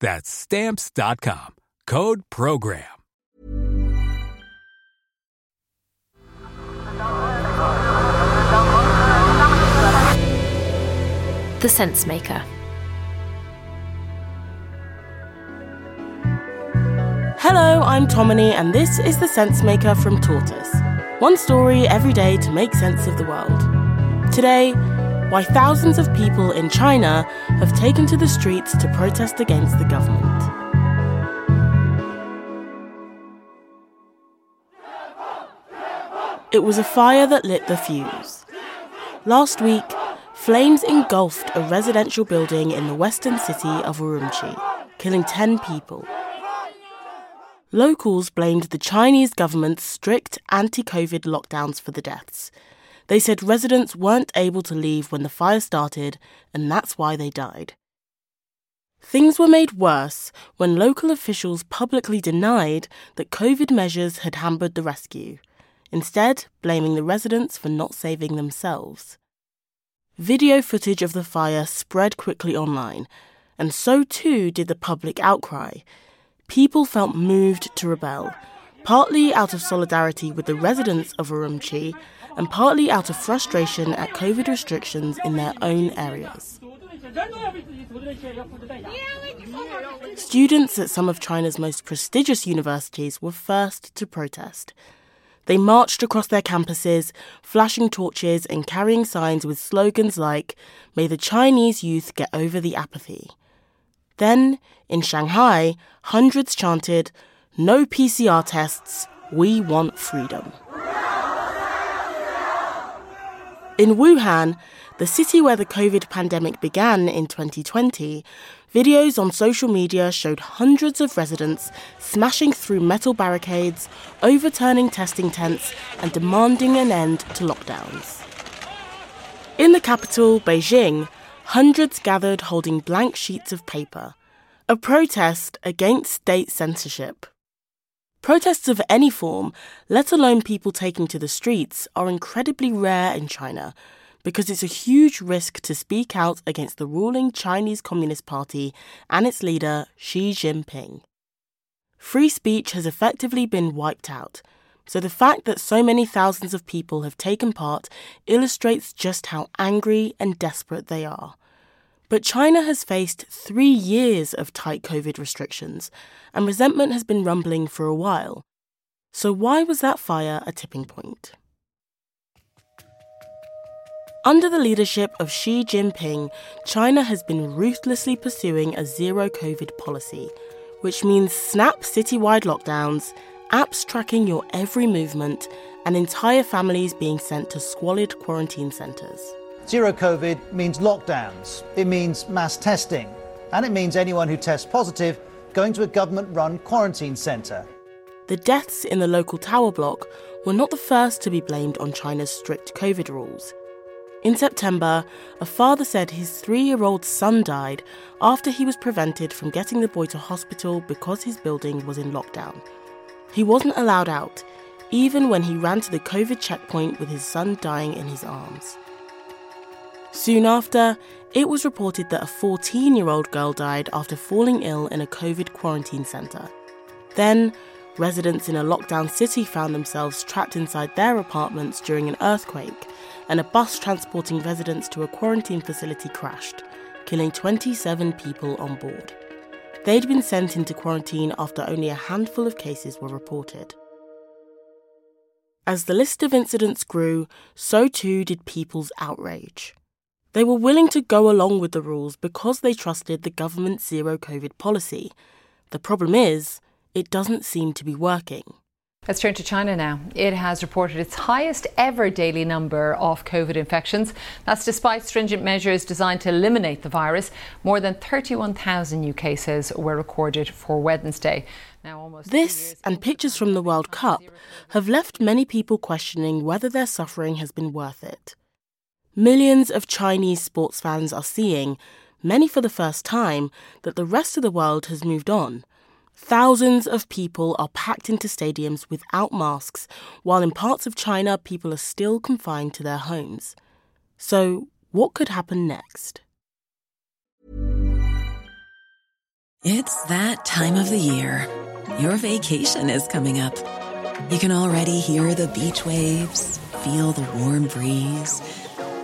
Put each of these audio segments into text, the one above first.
That's stamps.com. Code program. The Sense Maker. Hello, I'm Tomini, and this is The Sense Maker from Tortoise. One story every day to make sense of the world. Today, why thousands of people in China have taken to the streets to protest against the government. It was a fire that lit the fuse. Last week, flames engulfed a residential building in the western city of Urumqi, killing 10 people. Locals blamed the Chinese government's strict anti COVID lockdowns for the deaths. They said residents weren't able to leave when the fire started, and that's why they died. Things were made worse when local officials publicly denied that COVID measures had hampered the rescue, instead, blaming the residents for not saving themselves. Video footage of the fire spread quickly online, and so too did the public outcry. People felt moved to rebel, partly out of solidarity with the residents of Urumqi and partly out of frustration at COVID restrictions in their own areas. Students at some of China's most prestigious universities were first to protest. They marched across their campuses, flashing torches and carrying signs with slogans like, May the Chinese youth get over the apathy. Then, in Shanghai, hundreds chanted, No PCR tests, we want freedom. In Wuhan, the city where the COVID pandemic began in 2020, videos on social media showed hundreds of residents smashing through metal barricades, overturning testing tents, and demanding an end to lockdowns. In the capital, Beijing, hundreds gathered holding blank sheets of paper, a protest against state censorship. Protests of any form, let alone people taking to the streets, are incredibly rare in China because it's a huge risk to speak out against the ruling Chinese Communist Party and its leader, Xi Jinping. Free speech has effectively been wiped out, so the fact that so many thousands of people have taken part illustrates just how angry and desperate they are. But China has faced three years of tight COVID restrictions, and resentment has been rumbling for a while. So, why was that fire a tipping point? Under the leadership of Xi Jinping, China has been ruthlessly pursuing a zero COVID policy, which means snap citywide lockdowns, apps tracking your every movement, and entire families being sent to squalid quarantine centres. Zero COVID means lockdowns, it means mass testing, and it means anyone who tests positive going to a government run quarantine centre. The deaths in the local tower block were not the first to be blamed on China's strict COVID rules. In September, a father said his three year old son died after he was prevented from getting the boy to hospital because his building was in lockdown. He wasn't allowed out, even when he ran to the COVID checkpoint with his son dying in his arms. Soon after, it was reported that a 14 year old girl died after falling ill in a COVID quarantine centre. Then, residents in a lockdown city found themselves trapped inside their apartments during an earthquake, and a bus transporting residents to a quarantine facility crashed, killing 27 people on board. They'd been sent into quarantine after only a handful of cases were reported. As the list of incidents grew, so too did people's outrage. They were willing to go along with the rules because they trusted the government's zero COVID policy. The problem is, it doesn't seem to be working. Let's turn to China now. It has reported its highest ever daily number of COVID infections. That's despite stringent measures designed to eliminate the virus. More than 31,000 new cases were recorded for Wednesday. Now, this and pictures from the World Cup have left many people questioning whether their suffering has been worth it. Millions of Chinese sports fans are seeing, many for the first time, that the rest of the world has moved on Thousands of people are packed into stadiums without masks, while in parts of China, people are still confined to their homes. So, what could happen next? It's that time of the year. Your vacation is coming up. You can already hear the beach waves, feel the warm breeze,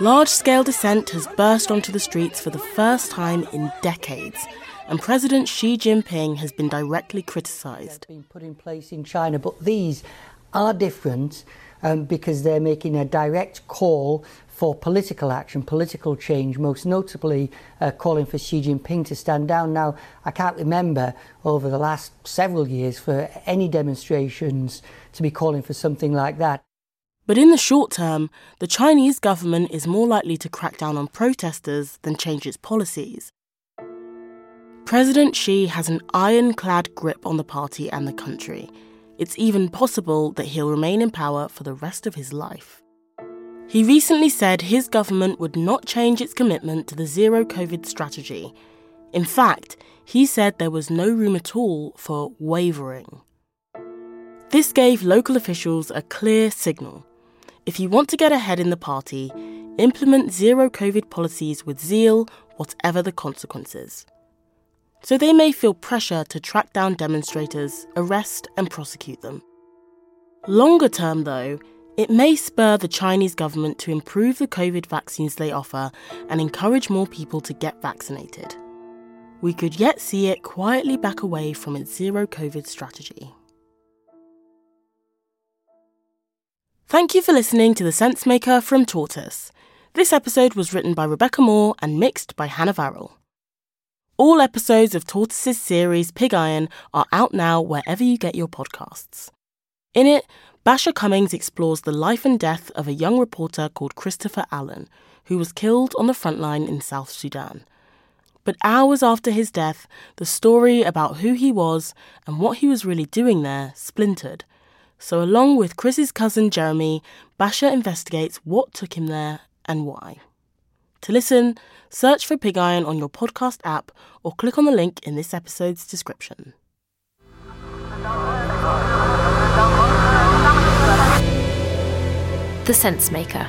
Large scale dissent has burst onto the streets for the first time in decades and President Xi Jinping has been directly criticised. Been put in place in China, but these are different um, because they're making a direct call for political action, political change, most notably uh, calling for Xi Jinping to stand down. Now, I can't remember over the last several years for any demonstrations to be calling for something like that. But in the short term, the Chinese government is more likely to crack down on protesters than change its policies. President Xi has an ironclad grip on the party and the country. It's even possible that he'll remain in power for the rest of his life. He recently said his government would not change its commitment to the zero COVID strategy. In fact, he said there was no room at all for wavering. This gave local officials a clear signal. If you want to get ahead in the party, implement zero COVID policies with zeal, whatever the consequences so they may feel pressure to track down demonstrators, arrest, and prosecute them. Longer term, though, it may spur the Chinese government to improve the COVID vaccines they offer and encourage more people to get vaccinated. We could yet see it quietly back away from its zero COVID strategy. Thank you for listening to The Sensemaker from Tortoise. This episode was written by Rebecca Moore and mixed by Hannah Varrell. All episodes of Tortoise's series Pig Iron are out now wherever you get your podcasts. In it, Basia Cummings explores the life and death of a young reporter called Christopher Allen, who was killed on the front line in South Sudan. But hours after his death, the story about who he was and what he was really doing there splintered. So, along with Chris's cousin Jeremy, Basia investigates what took him there and why. To listen, search for Pig Iron on your podcast app or click on the link in this episode's description. The Sense Maker.